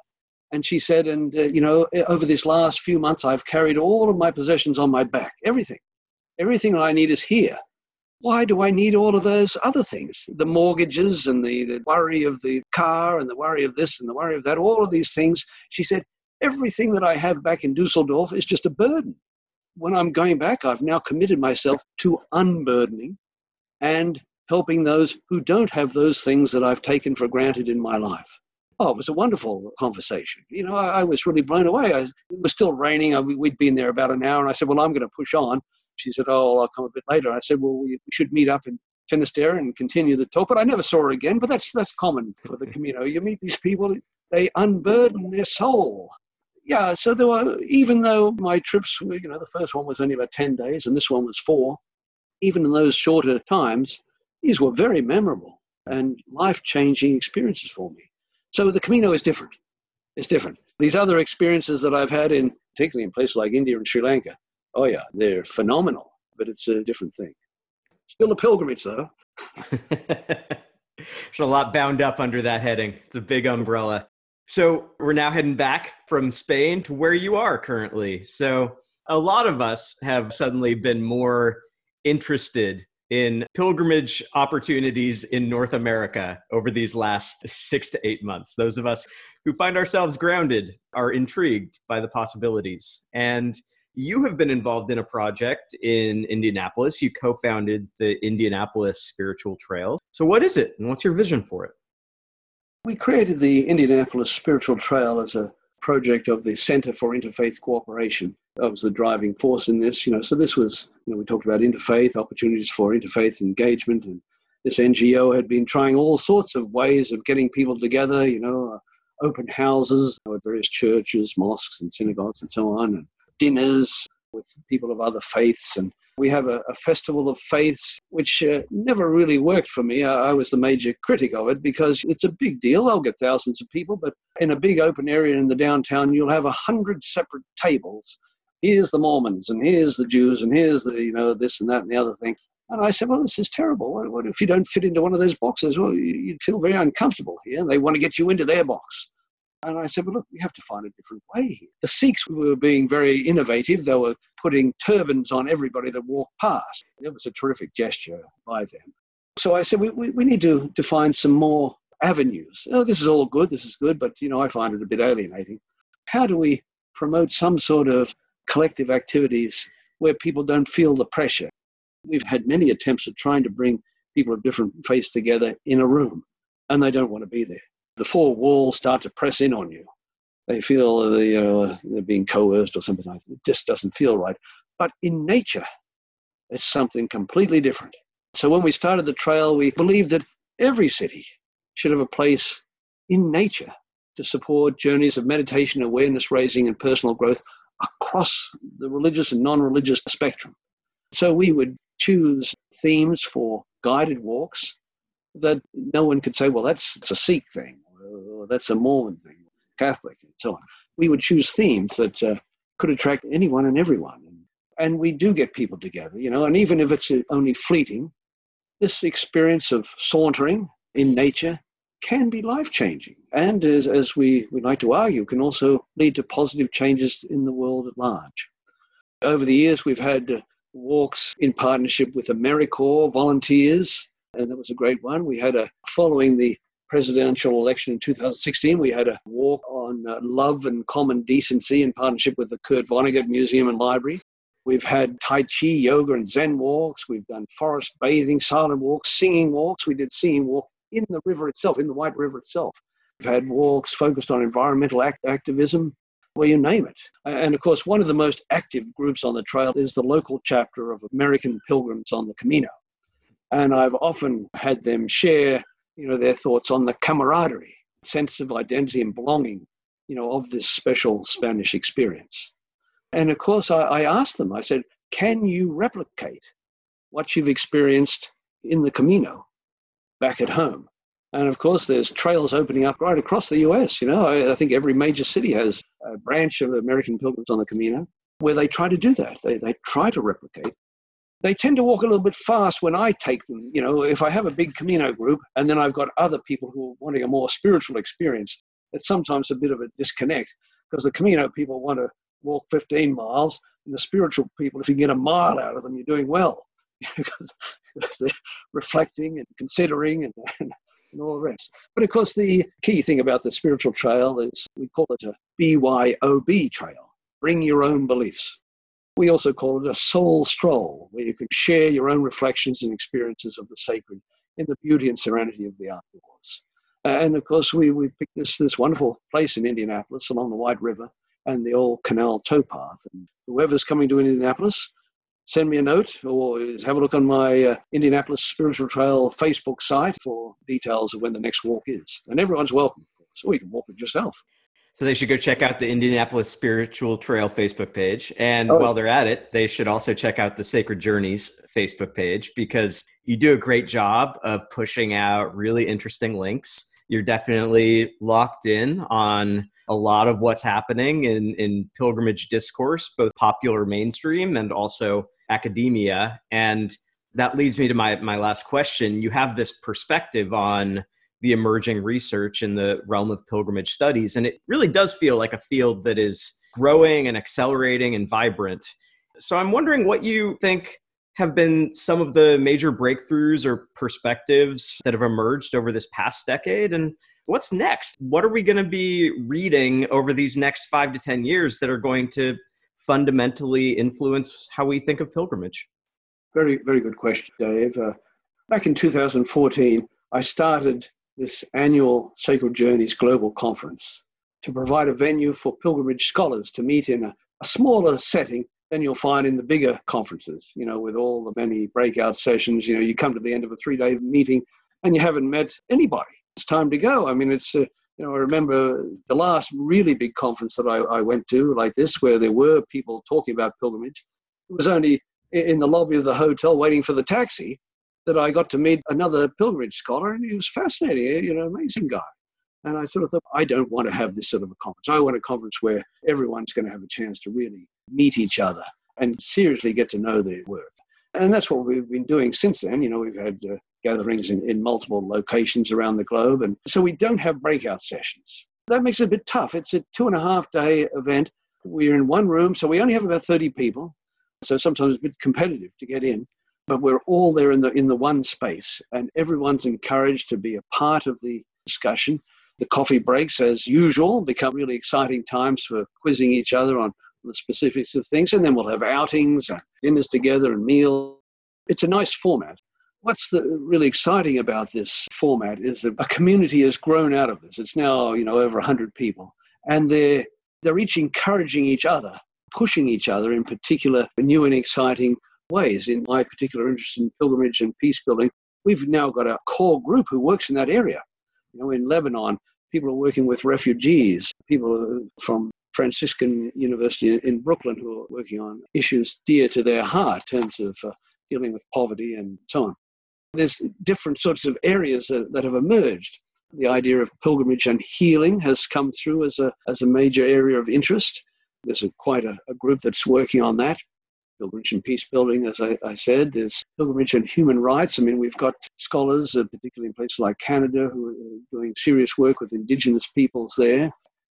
And she said, and uh, you know, over this last few months, I've carried all of my possessions on my back. Everything, everything that I need is here. Why do I need all of those other things? The mortgages and the, the worry of the car and the worry of this and the worry of that, all of these things. She said, everything that I have back in Dusseldorf is just a burden. When I'm going back, I've now committed myself to unburdening and helping those who don't have those things that I've taken for granted in my life. Oh, it was a wonderful conversation. You know, I, I was really blown away. I, it was still raining. I, we'd been there about an hour, and I said, "Well, I'm going to push on." She said, "Oh, I'll come a bit later." I said, "Well, we, we should meet up in Finisterre and continue the talk." But I never saw her again. But that's that's common for the Camino. You meet these people, they unburden their soul. Yeah. So there were, even though my trips, were, you know, the first one was only about ten days, and this one was four. Even in those shorter times, these were very memorable and life-changing experiences for me. So the Camino is different. It's different. These other experiences that I've had in, particularly in places like India and Sri Lanka, oh yeah, they're phenomenal. But it's a different thing. Still a pilgrimage, though. There's a lot bound up under that heading. It's a big umbrella. So we're now heading back from Spain to where you are currently. So a lot of us have suddenly been more interested in pilgrimage opportunities in North America over these last six to eight months. Those of us who find ourselves grounded are intrigued by the possibilities. And you have been involved in a project in Indianapolis. You co founded the Indianapolis Spiritual Trail. So, what is it and what's your vision for it? We created the Indianapolis Spiritual Trail as a project of the Center for Interfaith Cooperation. That was the driving force in this. You know, so this was, you know, we talked about interfaith opportunities for interfaith engagement, and this NGO had been trying all sorts of ways of getting people together. You know, uh, open houses at various churches, mosques, and synagogues, and so on, and dinners with people of other faiths, and we have a, a festival of faiths, which uh, never really worked for me. I, I, was the major critic of it because it's a big deal. I'll get thousands of people, but in a big open area in the downtown, you'll have a hundred separate tables. Here's the Mormons, and here's the Jews, and here's the you know this and that and the other thing. And I said, well, this is terrible. What, what if you don't fit into one of those boxes? Well, you'd feel very uncomfortable here. They want to get you into their box. And I said, well, look, we have to find a different way here. The Sikhs were being very innovative. They were putting turbans on everybody that walked past. It was a terrific gesture by them. So I said, we, we, we need to, to find some more avenues. Oh, this is all good, this is good, but, you know, I find it a bit alienating. How do we promote some sort of collective activities where people don't feel the pressure? We've had many attempts at trying to bring people of different faiths together in a room, and they don't want to be there the four walls start to press in on you. They feel they, know, they're being coerced or something like that. It just doesn't feel right. But in nature, it's something completely different. So when we started the trail, we believed that every city should have a place in nature to support journeys of meditation, awareness raising, and personal growth across the religious and non religious spectrum. So we would choose themes for guided walks that no one could say, well, that's, that's a Sikh thing, that's a Mormon thing, Catholic, and so on. We would choose themes that uh, could attract anyone and everyone. And we do get people together, you know, and even if it's only fleeting, this experience of sauntering in nature can be life changing. And as, as we, we like to argue, can also lead to positive changes in the world at large. Over the years, we've had uh, walks in partnership with AmeriCorps volunteers, and that was a great one. We had a, following the presidential election in 2016, we had a walk on uh, love and common decency in partnership with the Kurt Vonnegut Museum and Library. We've had Tai Chi, yoga, and Zen walks. We've done forest bathing, silent walks, singing walks. We did singing walk in the river itself, in the White River itself. We've had walks focused on environmental act- activism, well, you name it. And of course, one of the most active groups on the trail is the local chapter of American Pilgrims on the Camino. And I've often had them share, you know, their thoughts on the camaraderie, sense of identity and belonging, you know, of this special Spanish experience. And of course, I, I asked them, I said, can you replicate what you've experienced in the Camino back at home? And of course, there's trails opening up right across the US. You know, I, I, think every major city has a branch of American Pilgrims on the Camino where they try to do that. They, they try to replicate. They tend to walk a little bit fast when I take them. You know, if I have a big Camino group and then I've got other people who are wanting a more spiritual experience, it's sometimes a bit of a disconnect because the Camino people want to walk 15 miles, and the spiritual people, if you get a mile out of them, you're doing well because, they're reflecting and considering and, and and all the rest. But of course, the key thing about the spiritual trail is we call it a BYOB trail, bring your own beliefs. We also call it a soul stroll, where you can share your own reflections and experiences of the sacred in the beauty and serenity of the outdoors. And of course, we, we've picked this, this wonderful place in Indianapolis along the White River and the old canal towpath. And whoever's coming to Indianapolis, send me a note or have a look on my uh, Indianapolis Spiritual Trail Facebook site for details of when the next walk is. And everyone's welcome, so you can walk it yourself. So they should go check out the Indianapolis Spiritual Trail Facebook page. And oh. while they're at it, they should also check out the Sacred Journeys Facebook page because you do a great job of pushing out really interesting links. You're definitely locked in on a lot of what's happening in, in pilgrimage discourse, both popular mainstream and also academia. And that leads me to my, my last question. You have this perspective on the emerging research in the realm of pilgrimage studies, and it really does feel like a field that is growing and accelerating and vibrant. So I'm wondering what you think have been some of the major breakthroughs or perspectives that have emerged over this past decade and what's next what are we going to be reading over these next 5 to 10 years that are going to fundamentally influence how we think of pilgrimage? Very, very good question, Dave. Uh, back in 2014, I started this annual Sacred Journeys Global Conference to provide a venue for pilgrimage scholars to meet in a, a smaller setting than you'll find in the bigger conferences, you know, with all the many breakout sessions. You know, you come to the end of a three day meeting and you haven't met anybody. It's time to go. I mean, it's uh, you know, I remember the last really big conference that I, I went to like this, where there were people talking about pilgrimage. It was only in the lobby of the hotel waiting for the taxi that I got to meet another pilgrimage scholar, and he was fascinating, eh, you know, amazing guy. And I sort of thought, I don't want to have this sort of a conference. I want a conference where everyone's going to have a chance to really meet each other and seriously get to know their work. And that's what we've been doing since then. You know, we've had uh, gatherings in, in multiple locations around the globe. And so we don't have breakout sessions. That makes it a bit tough. It's a two and a half day event. We're in one room, so we only have about 30 people. So sometimes it's a bit competitive to get in, but we're all there in the, in the one space, and everyone's encouraged to be a part of the discussion. The coffee breaks, as usual, become really exciting times for quizzing each other on the specifics of things. And then we'll have outings, and dinners together, and meals. It's a nice format. what's the really exciting about this format is that a community has grown out of this. It's now, you know, over 100 people. And they're, they're each encouraging each other, pushing each other in particular new and exciting ways. In my particular interest in pilgrimage and peace building, we've now got a core group who works in that area. You know, in Lebanon, people are working with refugees, people from Franciscan University in Brooklyn who are working on issues dear to their heart in terms of uh, dealing with poverty and so on. There's different sorts of areas that, that have emerged. The idea of pilgrimage and healing has come through as a, as a major area of interest. There's a, quite a, a group that's working on that. Pilgrimage and peace building, as I, I, said. There's pilgrimage and human rights. I mean, we've got scholars, uh, particularly in places like Canada, who are doing serious work with indigenous peoples there.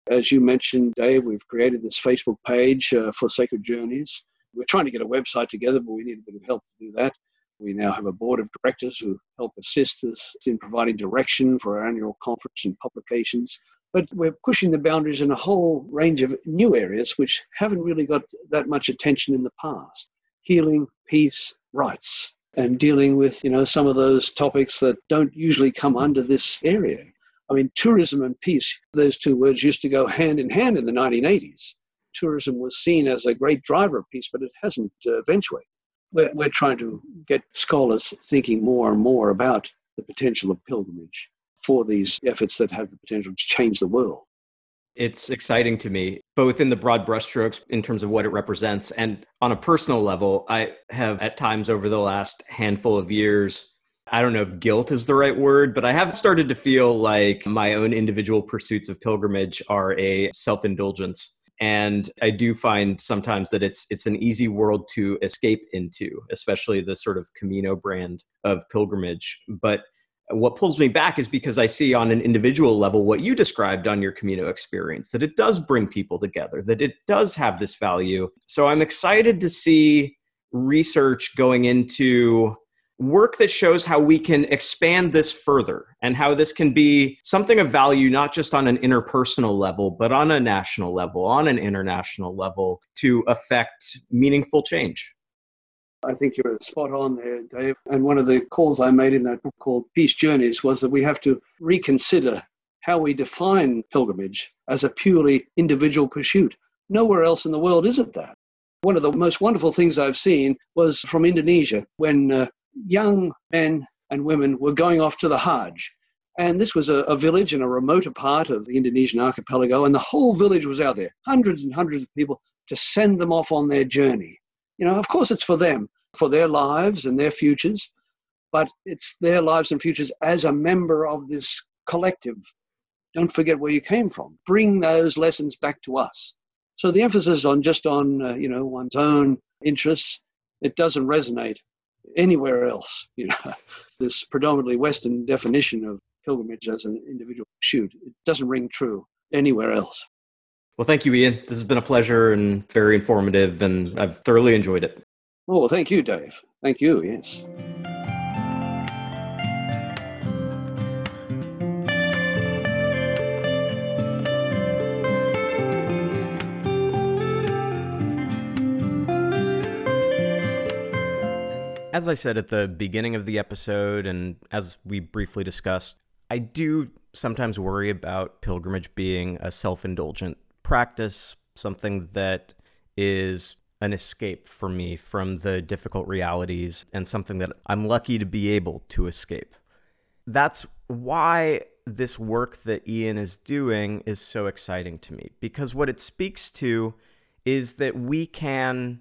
As you mentioned, Dave, we've created this Facebook page uh, for Sacred Journeys. We're trying to get a website together, but we need a bit of help to do that. We now have a board of directors who help assist us in providing direction for our annual conference and publications. But we're pushing the boundaries in a whole range of new areas which haven't really got that much attention in the past. Healing, peace, rights, and dealing with, you know, some of those topics that don't usually come under this area. I mean, tourism and peace, those two words used to go hand in hand in the 1980s. Tourism was seen as a great driver of peace, but it hasn't uh, eventuated we're, we're trying to get scholars thinking more and more about the potential of pilgrimage for these efforts that have the potential to change the world. It's exciting to me, both in the broad brushstrokes in terms of what it represents, and on a personal level, I have at times over the last handful of years. I don't know if guilt is the right word, but I have started to feel like my own individual pursuits of pilgrimage are a self indulgence and i do find sometimes that it's it's an easy world to escape into especially the sort of camino brand of pilgrimage but what pulls me back is because i see on an individual level what you described on your camino experience that it does bring people together that it does have this value. So i'm excited to see research going into work that shows how we can expand this further and how this can be something of value not just on an interpersonal level but on a national level on an international level to affect meaningful change I think you're spot on there, Dave. And one of the calls I made in that book called Peace Journeys was that we have to reconsider how we define pilgrimage as a purely individual pursuit. Nowhere else in the world is it that. One of the most wonderful things I've seen was from Indonesia when uh, young men and women were going off to the Hajj. And this was a, a, village in a remoter part of the Indonesian archipelago, and the whole village was out there, hundreds and hundreds of people to send them off on their journey. You know, of course, it's for them, for their lives and their futures, but it's their lives and futures as a member of this collective. Don't forget where you came from. Bring those lessons back to us. So the emphasis on just on uh, you know one's own interests, it doesn't resonate anywhere else. You know, this predominantly Western definition of pilgrimage as an individual pursuit, it doesn't ring true anywhere else. Well, thank you, Ian. This has been a pleasure and very informative, and I've thoroughly enjoyed it. Oh, well, thank you, Dave. Thank you, yes. As I said at the beginning of the episode, and as we briefly discussed, I do sometimes worry about pilgrimage being a self indulgent practice, something that is an escape for me from the difficult realities and something that I'm lucky to be able to escape. That's why this work that Ian is doing is so exciting to me because what it speaks to is that we can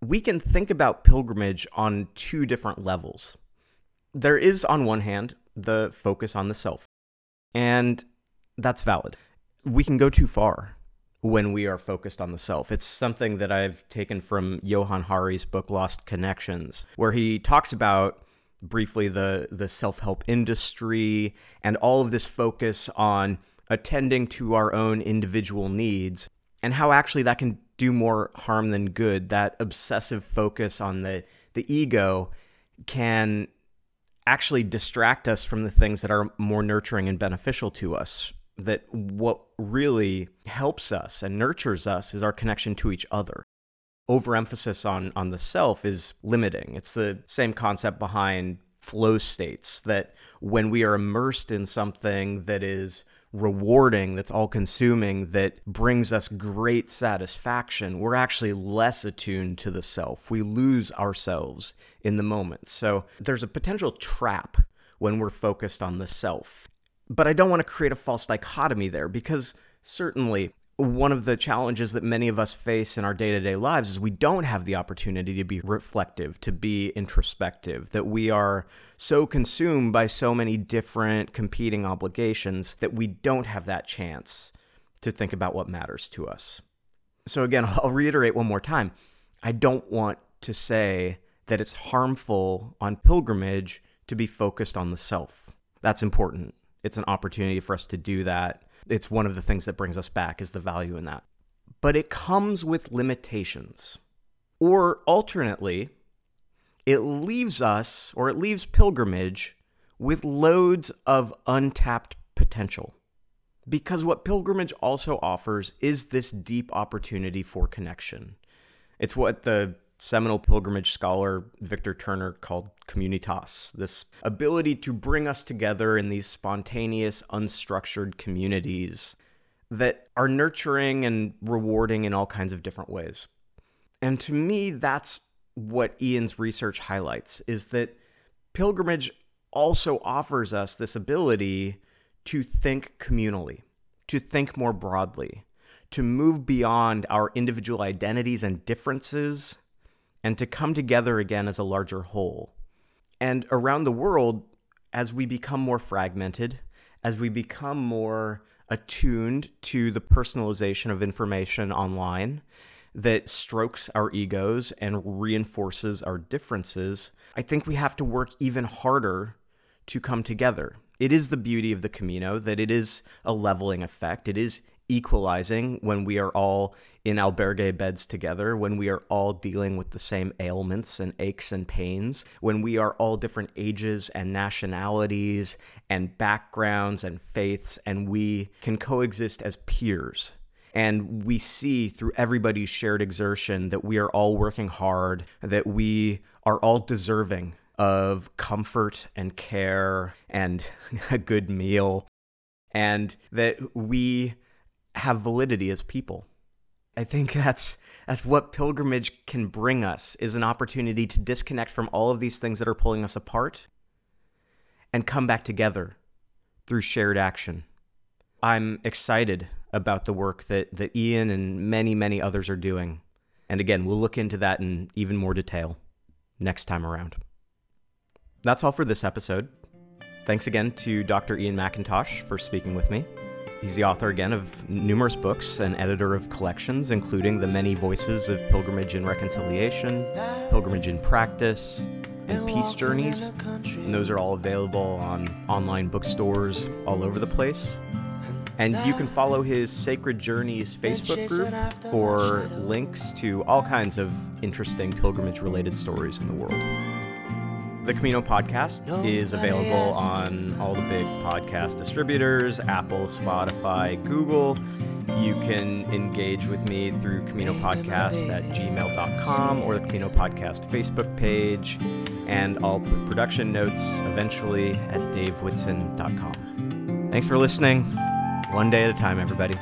we can think about pilgrimage on two different levels. There is, on one hand, the focus on the self, and that's valid. We can go too far when we are focused on the self. It's something that I've taken from Johann Hari's book Lost Connections, where he talks about briefly the the self-help industry and all of this focus on attending to our own individual needs and how actually that can do more harm than good. That obsessive focus on the the ego can actually distract us from the things that are more nurturing and beneficial to us. That what really helps us and nurtures us is our connection to each other. Overemphasis on on the self is limiting. It's the same concept behind flow states that when we are immersed in something that is rewarding, that's all consuming, that brings us great satisfaction, we're actually less attuned to the self. We lose ourselves in the moment. So there's a potential trap when we're focused on the self. But I don't want to create a false dichotomy there because certainly one of the challenges that many of us face in our day to day lives is we don't have the opportunity to be reflective, to be introspective, that we are so consumed by so many different competing obligations that we don't have that chance to think about what matters to us. So, again, I'll reiterate one more time I don't want to say that it's harmful on pilgrimage to be focused on the self. That's important. It's an opportunity for us to do that it's one of the things that brings us back is the value in that. But it comes with limitations. Or alternately, it leaves us or it leaves pilgrimage with loads of untapped potential. Because what pilgrimage also offers is this deep opportunity for connection. It's what the seminal pilgrimage scholar Victor Turner called communitas, this ability to bring us together in these spontaneous, unstructured communities that are nurturing and rewarding in all kinds of different ways. And to me, that's what Ian's research highlights is that pilgrimage also offers us this ability to think communally, to think more broadly, to move beyond our individual identities and differences and to come together again as a larger whole. And around the world, as we become more fragmented, as we become more attuned to the personalization of information online that strokes our egos and reinforces our differences, I think we have to work even harder to come together. It is the beauty of the Camino that it is a leveling effect. It is equalizing when we are all in albergue beds together, when we are all dealing with the same ailments and aches and pains, when we are all different ages and nationalities and backgrounds and faiths, and we can coexist as peers. And we see through everybody's shared exertion that we are all working hard, that we are all deserving of comfort and care and a good meal, and that we have validity as people. I think that's that's what pilgrimage can bring us is an opportunity to disconnect from all of these things that are pulling us apart and come back together through shared action. I'm excited about the work that, that Ian and many, many others are doing. And again, we'll look into that in even more detail next time around. That's all for this episode. Thanks again to Dr. Ian McIntosh for speaking with me. He's the author again of numerous books and editor of collections, including The Many Voices of Pilgrimage and Reconciliation, Pilgrimage in Practice, and Peace Journeys. And those are all available on online bookstores all over the place. And you can follow his Sacred Journeys Facebook group for links to all kinds of interesting pilgrimage related stories in the world. The Camino podcast is available on all the big podcast distributors Apple, Spotify, Google. You can engage with me through Camino Podcast at gmail.com or the Camino Podcast Facebook page. And I'll put production notes eventually at davewhitson.com. Thanks for listening. One day at a time, everybody.